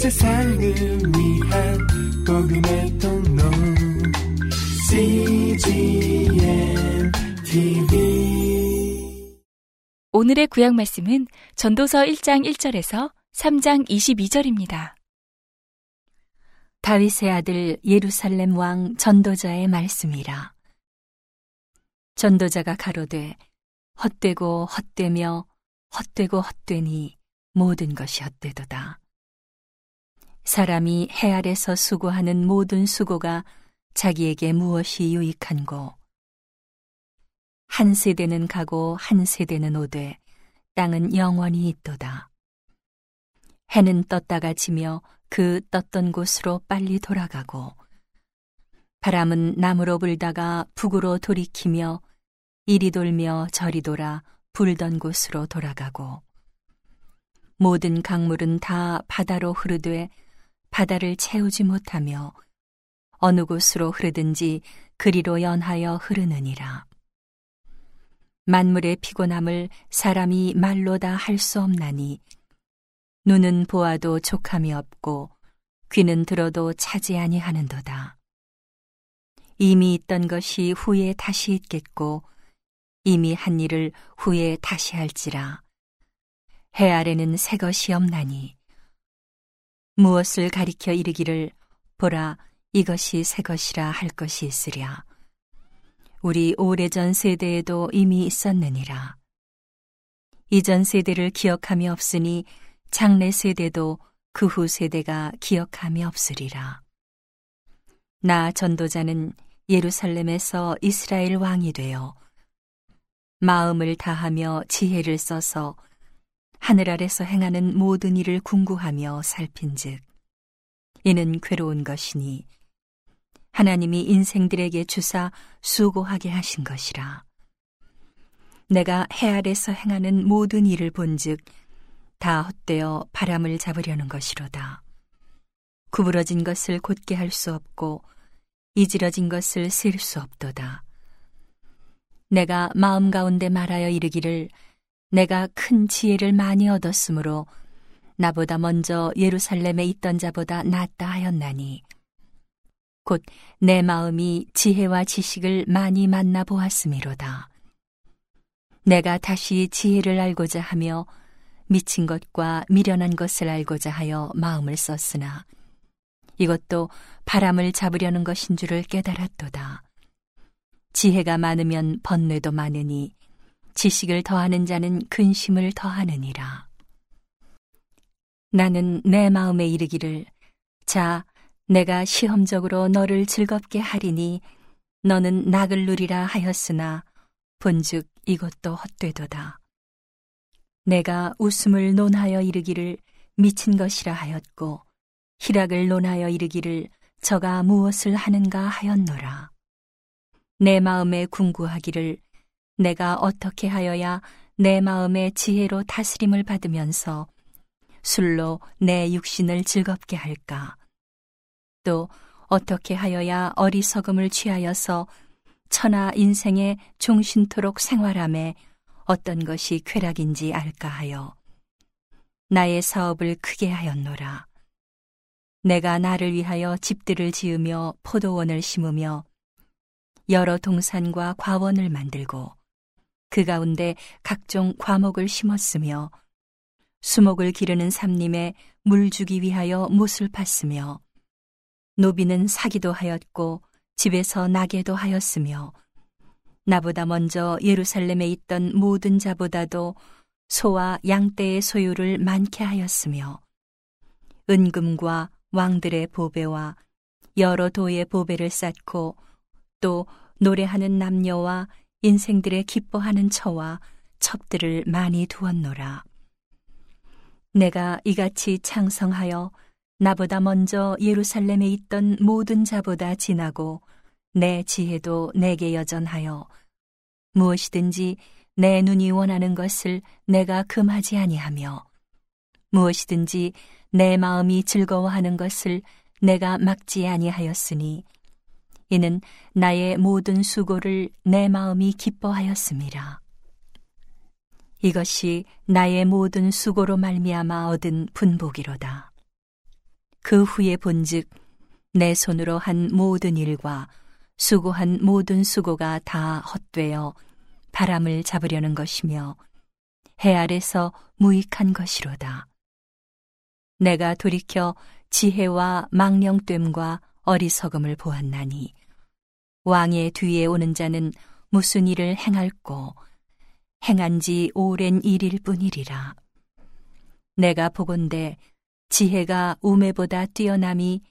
세상을 위한 복음의 통로 CGM TV 오늘의 구약 말씀은 전도서 1장 1절에서 3장 22절입니다. 다윗의 아들 예루살렘 왕 전도자의 말씀이라. 전도자가 가로되 헛되고 헛되며 헛되고 헛되니 모든 것이 헛되도다. 사람이 해 아래서 수고하는 모든 수고가 자기에게 무엇이 유익한고 한 세대는 가고 한 세대는 오되 땅은 영원히 있도다. 해는 떴다가 지며 그 떴던 곳으로 빨리 돌아가고 바람은 남으로 불다가 북으로 돌이키며 이리 돌며 저리 돌아 불던 곳으로 돌아가고 모든 강물은 다 바다로 흐르되 바다를 채우지 못하며 어느 곳으로 흐르든지 그리로 연하여 흐르느니라. 만물의 피곤함을 사람이 말로 다 할 수 없나니 눈은 보아도 족함이 없고 귀는 들어도 차지 아니하는도다. 이미 있던 것이 후에 다시 있겠고 이미 한 일을 후에 다시 할지라. 해 아래는 새 것이 없나니 무엇을 가리켜 이르기를 보라 이것이 새 것이라 할 것이 있으랴. 우리 오래전 세대에도 이미 있었느니라. 이전 세대를 기억함이 없으니 장래 세대도 그 후 세대가 기억함이 없으리라. 나 전도자는 예루살렘에서 이스라엘 왕이 되어 마음을 다하며 지혜를 써서 하늘 아래서 행하는 모든 일을 궁구하며 살핀즉 이는 괴로운 것이니 하나님이 인생들에게 주사 수고하게 하신 것이라. 내가 해 아래서 행하는 모든 일을 본즉 다 헛되어 바람을 잡으려는 것이로다. 구부러진 것을 곧게 할 수 없고 이지러진 것을 셀수 없도다. 내가 마음 가운데 말하여 이르기를 내가 큰 지혜를 많이 얻었으므로 나보다 먼저 예루살렘에 있던 자보다 낫다 하였나니 곧 내 마음이 지혜와 지식을 많이 만나 보았음이로다. 내가 다시 지혜를 알고자 하며 미친 것과 미련한 것을 알고자 하여 마음을 썼으나 이것도 바람을 잡으려는 것인 줄을 깨달았도다. 지혜가 많으면 번뇌도 많으니 지식을 더하는 자는 근심을 더하느니라. 나는 내 마음에 이르기를 자 내가 시험적으로 너를 즐겁게 하리니 너는 낙을 누리라 하였으나 본즉 이것도 헛되도다. 내가 웃음을 논하여 이르기를 미친 것이라 하였고 희락을 논하여 이르기를 저가 무엇을 하는가 하였노라. 내 마음에 궁구하기를 내가 어떻게 하여야 내 마음의 지혜로 다스림을 받으면서 술로 내 육신을 즐겁게 할까? 또 어떻게 하여야 어리석음을 취하여서 천하 인생의 종신토록 생활함에 어떤 것이 쾌락인지 알까 하여 나의 사업을 크게 하였노라. 내가 나를 위하여 집들을 지으며 포도원을 심으며 여러 동산과 과원을 만들고 그 가운데 각종 과목을 심었으며 수목을 기르는 삼림에 물 주기 위하여 못을 팠으며 노비는 사기도 하였고 집에서 나게도 하였으며 나보다 먼저 예루살렘에 있던 모든 자보다도 소와 양떼의 소유를 많게 하였으며 은금과 왕들의 보배와 여러 도의 보배를 쌓고 또 노래하는 남녀와 인생들의 기뻐하는 처와 첩들을 많이 두었노라. 내가 이같이 창성하여 나보다 먼저 예루살렘에 있던 모든 자보다 지나고 내 지혜도 내게 여전하여 무엇이든지 내 눈이 원하는 것을 내가 금하지 아니하며 무엇이든지 내 마음이 즐거워하는 것을 내가 막지 아니하였으니 이는 나의 모든 수고를 내 마음이 기뻐하였습니다. 이것이 나의 모든 수고로 말미암아 얻은 분복이로다. 그 후에 본즉 내 손으로 한 모든 일과 수고한 모든 수고가 다 헛되어 바람을 잡으려는 것이며 해 아래서 무익한 것이로다. 내가 돌이켜 지혜와 망령됨과 어리석음을 보았나니 왕의 뒤에 오는 자는 무슨 일을 행할꼬 행한 지 오랜 일일 뿐이리라. 내가 보건대 지혜가 우매보다 뛰어남이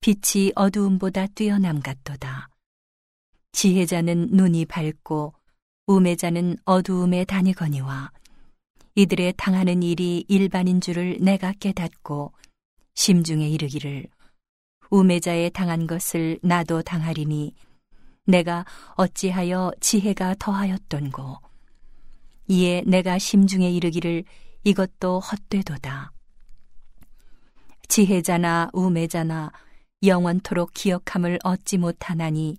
빛이 어두움보다 뛰어남 같도다. 지혜자는 눈이 밝고 우매자는 어두움에 다니거니와 이들의 당하는 일이 일반인 줄을 내가 깨닫고 심중에 이르기를 우매자의 당한 것을 나도 당하리니 내가 어찌하여 지혜가 더하였던고? 이에 내가 심중에 이르기를 이것도 헛되도다. 지혜자나 우매자나 영원토록 기억함을 얻지 못하나니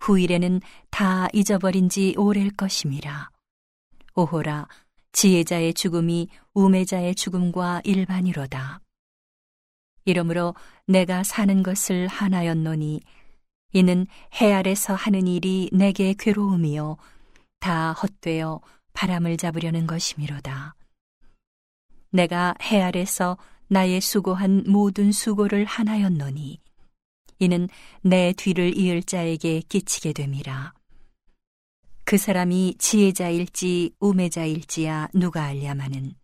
후일에는 다 잊어버린 지 오래일 것임이라. 오호라 지혜자의 죽음이 우매자의 죽음과 일반이로다. 이러므로 내가 사는 것을 하나였노니 이는 해 아래서 하는 일이 내게 괴로움이요 다 헛되어 바람을 잡으려는 것이미로다. 내가 해 아래서 나의 수고한 모든 수고를 하나였노니 이는 내 뒤를 이을 자에게 끼치게 됨이라. 그 사람이 지혜자일지 우매자일지야 누가 알랴마는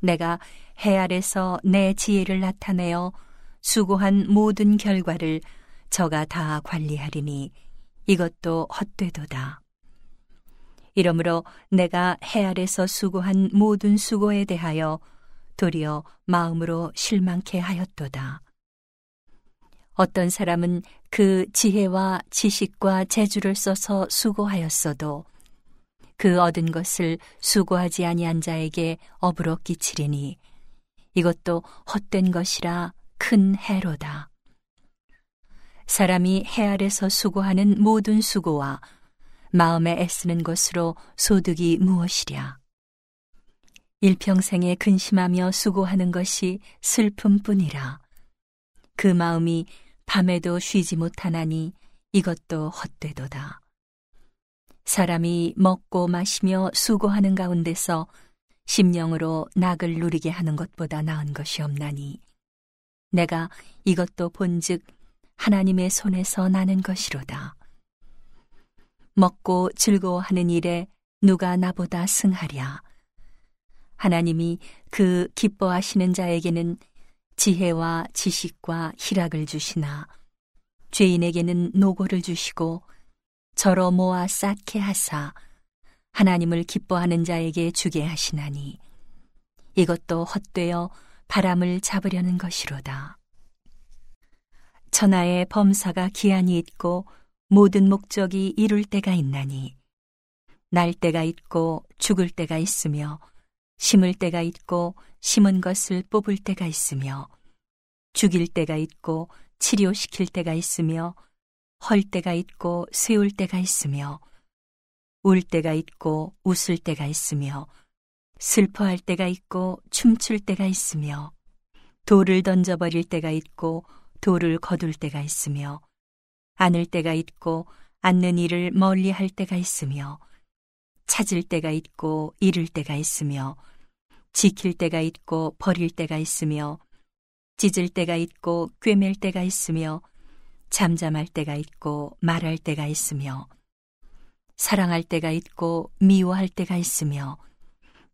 내가 해 아래서 내 지혜를 나타내어 수고한 모든 결과를 저가 다 관리하리니 이것도 헛되도다. 이러므로 내가 해 아래서 수고한 모든 수고에 대하여 도리어 마음으로 실망케 하였도다. 어떤 사람은 그 지혜와 지식과 재주를 써서 수고하였어도 그 얻은 것을 수고하지 아니한 자에게 업으로 끼치리니 이것도 헛된 것이라 큰 해로다. 사람이 해 아래서 수고하는 모든 수고와 마음에 애쓰는 것으로 소득이 무엇이랴? 일평생에 근심하며 수고하는 것이 슬픔뿐이라. 그 마음이 밤에도 쉬지 못하나니 이것도 헛되도다. 사람이 먹고 마시며 수고하는 가운데서 심령으로 낙을 누리게 하는 것보다 나은 것이 없나니 내가 이것도 본즉 하나님의 손에서 나는 것이로다. 먹고 즐거워하는 일에 누가 나보다 승하랴. 하나님이 그 기뻐하시는 자에게는 지혜와 지식과 희락을 주시나 죄인에게는 노고를 주시고 저러 모아 쌓게 하사 하나님을 기뻐하는 자에게 주게 하시나니 이것도 헛되어 바람을 잡으려는 것이로다. 천하의 범사가 기한이 있고 모든 목적이 이룰 때가 있나니 날 때가 있고 죽을 때가 있으며 심을 때가 있고 심은 것을 뽑을 때가 있으며 죽일 때가 있고 치료시킬 때가 있으며 헐 때가 있고 세울 때가 있으며 울 때가 있고 웃을 때가 있으며 슬퍼할 때가 있고 춤출 때가 있으며 돌을 던져버릴 때가 있고 돌을 거둘 때가 있으며 안을 때가 있고 앉는 일을 멀리 할 때가 있으며 찾을 때가 있고 잃을 때가 있으며 지킬 때가 있고 버릴 때가 있으며 찢을 때가 있고 꿰맬 때가 있으며 잠잠할 때가 있고 말할 때가 있으며 사랑할 때가 있고 미워할 때가 있으며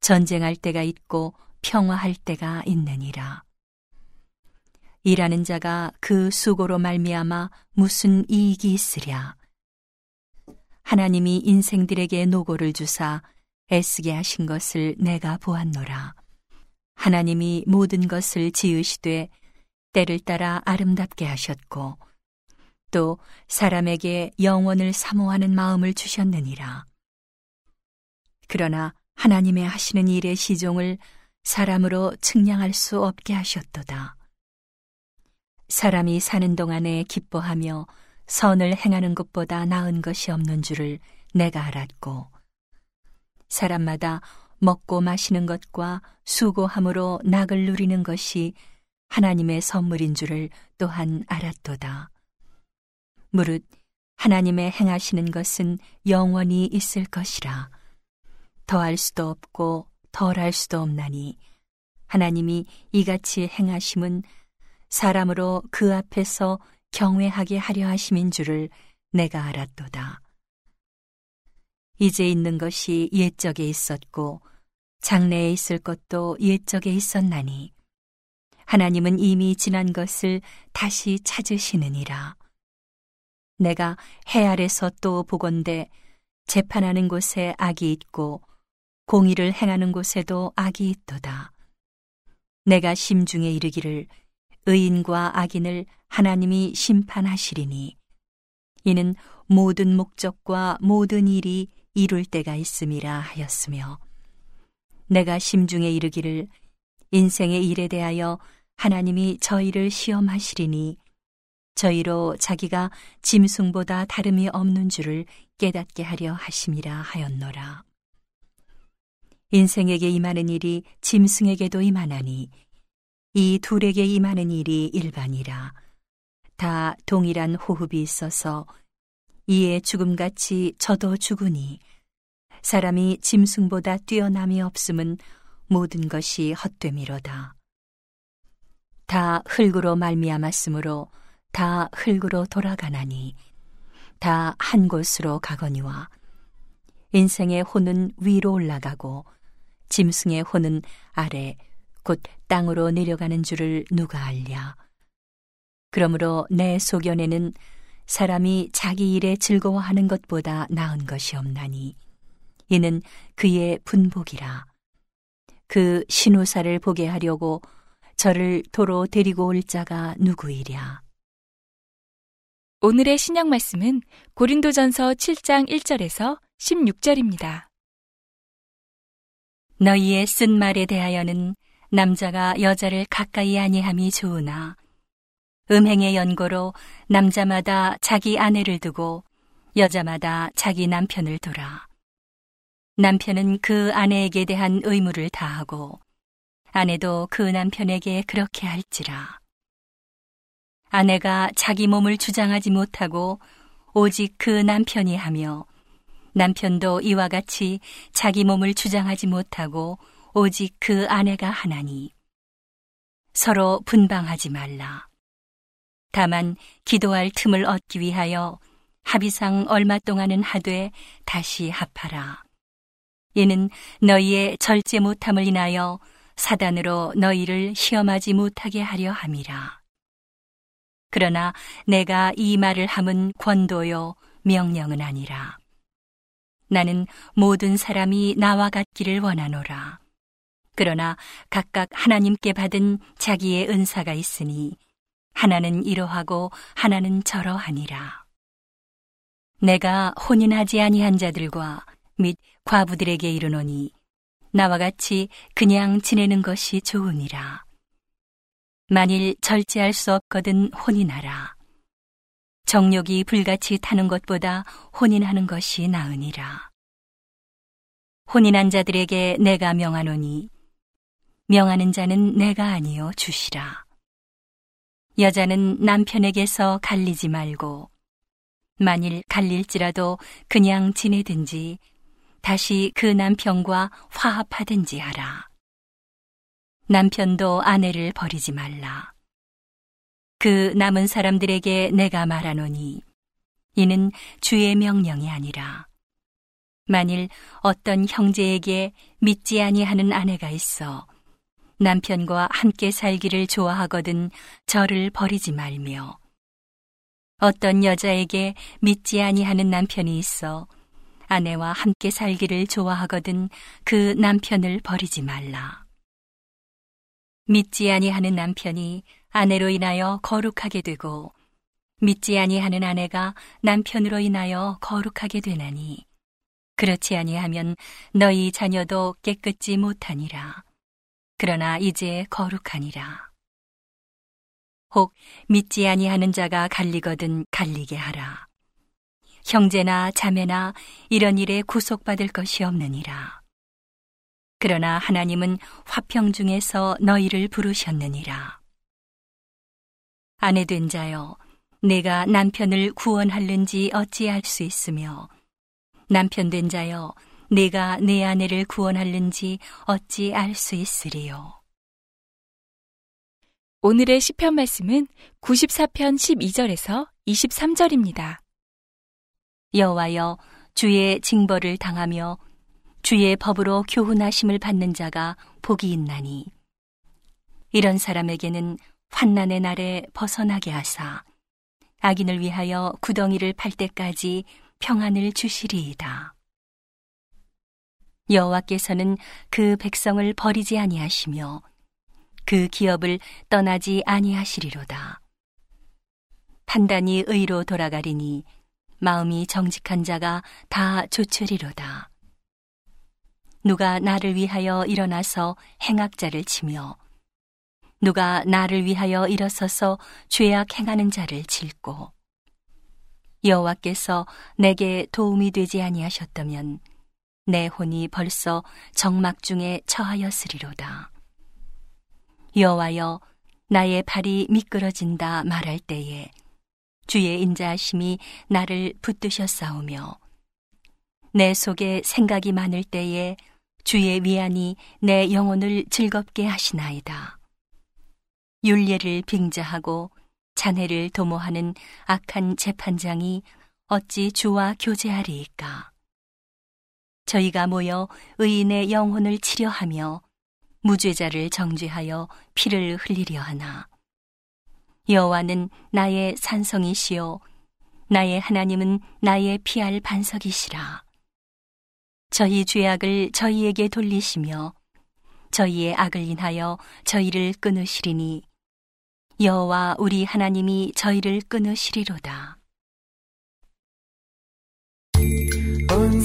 전쟁할 때가 있고 평화할 때가 있느니라. 일하는 자가 그 수고로 말미암아 무슨 이익이 있으랴. 하나님이 인생들에게 노고를 주사 애쓰게 하신 것을 내가 보았노라. 하나님이 모든 것을 지으시되 때를 따라 아름답게 하셨고 또 사람에게 영원을 사모하는 마음을 주셨느니라. 그러나 하나님의 하시는 일의 시종을 사람으로 측량할 수 없게 하셨도다. 사람이 사는 동안에 기뻐하며 선을 행하는 것보다 나은 것이 없는 줄을 내가 알았고, 사람마다 먹고 마시는 것과 수고함으로 낙을 누리는 것이 하나님의 선물인 줄을 또한 알았도다. 무릇 하나님의 행하시는 것은 영원히 있을 것이라. 더할 수도 없고 덜할 수도 없나니 하나님이 이같이 행하심은 사람으로 그 앞에서 경외하게 하려 하심인 줄을 내가 알았도다. 이제 있는 것이 옛적에 있었고 장래에 있을 것도 옛적에 있었나니 하나님은 이미 지난 것을 다시 찾으시느니라. 내가 해 아래서 또 보건대 재판하는 곳에 악이 있고 공의를 행하는 곳에도 악이 있도다. 내가 심중에 이르기를 의인과 악인을 하나님이 심판하시리니 이는 모든 목적과 모든 일이 이룰 때가 있음이라 하였으며 내가 심중에 이르기를 인생의 일에 대하여 하나님이 저희를 시험하시리니 저희로 자기가 짐승보다 다름이 없는 줄을 깨닫게 하려 하심이라 하였노라. 인생에게 임하는 일이 짐승에게도 임하나니 이 둘에게 임하는 일이 일반이라 다 동일한 호흡이 있어서 이에 죽음같이 저도 죽으니 사람이 짐승보다 뛰어남이 없음은 모든 것이 헛됨이로다. 다 흙으로 말미암았으므로 다 흙으로 돌아가나니 다 한 곳으로 가거니와 인생의 혼은 위로 올라가고 짐승의 혼은 아래 곧 땅으로 내려가는 줄을 누가 알랴. 그러므로 내 소견에는 사람이 자기 일에 즐거워하는 것보다 나은 것이 없나니 이는 그의 분복이라. 그 신우사를 보게 하려고 저를 도로 데리고 올 자가 누구이랴. 오늘의 신약 말씀은 고린도전서 7장 1절에서 16절입니다. 너희의 쓴 말에 대하여는 남자가 여자를 가까이 아니함이 좋으나 음행의 연고로 남자마다 자기 아내를 두고 여자마다 자기 남편을 두라. 남편은 그 아내에게 대한 의무를 다하고 아내도 그 남편에게 그렇게 할지라. 아내가 자기 몸을 주장하지 못하고 오직 그 남편이 하며 남편도 이와 같이 자기 몸을 주장하지 못하고 오직 그 아내가 하나니 서로 분방하지 말라. 다만 기도할 틈을 얻기 위하여 합의상 얼마 동안은 하되 다시 합하라. 이는 너희의 절제 못함을 인하여 사단으로 너희를 시험하지 못하게 하려 함이라. 그러나 내가 이 말을 함은 권도요 명령은 아니라. 나는 모든 사람이 나와 같기를 원하노라. 그러나 각각 하나님께 받은 자기의 은사가 있으니 하나는 이러하고 하나는 저러하니라. 내가 혼인하지 아니한 자들과 및 과부들에게 이르노니 나와 같이 그냥 지내는 것이 좋으니라. 만일 절제할 수 없거든 혼인하라. 정욕이 불같이 타는 것보다 혼인하는 것이 나으니라. 혼인한 자들에게 내가 명하노니 명하는 자는 내가 아니요 주시라. 여자는 남편에게서 갈리지 말고 만일 갈릴지라도 그냥 지내든지 다시 그 남편과 화합하든지 하라. 남편도 아내를 버리지 말라. 그 남은 사람들에게 내가 말하노니 이는 주의 명령이 아니라 만일 어떤 형제에게 믿지 아니하는 아내가 있어 남편과 함께 살기를 좋아하거든 저를 버리지 말며 어떤 여자에게 믿지 아니하는 남편이 있어 아내와 함께 살기를 좋아하거든 그 남편을 버리지 말라. 믿지 아니하는 남편이 아내로 인하여 거룩하게 되고 믿지 아니하는 아내가 남편으로 인하여 거룩하게 되나니 그렇지 아니하면 너희 자녀도 깨끗지 못하니라. 그러나 이제 거룩하니라. 혹 믿지 아니하는 자가 갈리거든 갈리게 하라. 형제나 자매나 이런 일에 구속받을 것이 없느니라. 그러나 하나님은 화평 중에서 너희를 부르셨느니라. 아내 된 자여, 내가 남편을 구원할는지 어찌할 수 있으며, 남편 된 자여, 내가 내 아내를 구원할는지 어찌 알 수 있으리요. 오늘의 시편 말씀은 94편 12절에서 23절입니다. 여호와여 주의 징벌을 당하며 주의 법으로 교훈하심을 받는 자가 복이 있나니 이런 사람에게는 환난의 날에 벗어나게 하사 악인을 위하여 구덩이를 팔 때까지 평안을 주시리이다. 여호와께서는 그 백성을 버리지 아니하시며 그 기업을 떠나지 아니하시리로다. 판단이 의로 돌아가리니 마음이 정직한 자가 다 조철이로다. 누가 나를 위하여 일어나서 행악자를 치며 누가 나를 위하여 일어서서 죄악 행하는 자를 칠고 여호와께서 내게 도움이 되지 아니하셨다면 내 혼이 벌써 정막 중에 처하였으리로다. 여호와여 나의 발이 미끄러진다 말할 때에 주의 인자하심이 나를 붙드셨사오며 내 속에 생각이 많을 때에 주의 위안이 내 영혼을 즐겁게 하시나이다. 윤례를 빙자하고 자네를 도모하는 악한 재판장이 어찌 주와 교제하리이까? 저희가 모여 의인의 영혼을 치려하며 무죄자를 정죄하여 피를 흘리려 하나. 여호와는 나의 산성이시요 나의 하나님은 나의 피할 반석이시라. 저희 죄악을 저희에게 돌리시며 저희의 악을 인하여 저희를 끊으시리니 여호와 우리 하나님이 저희를 끊으시리로다.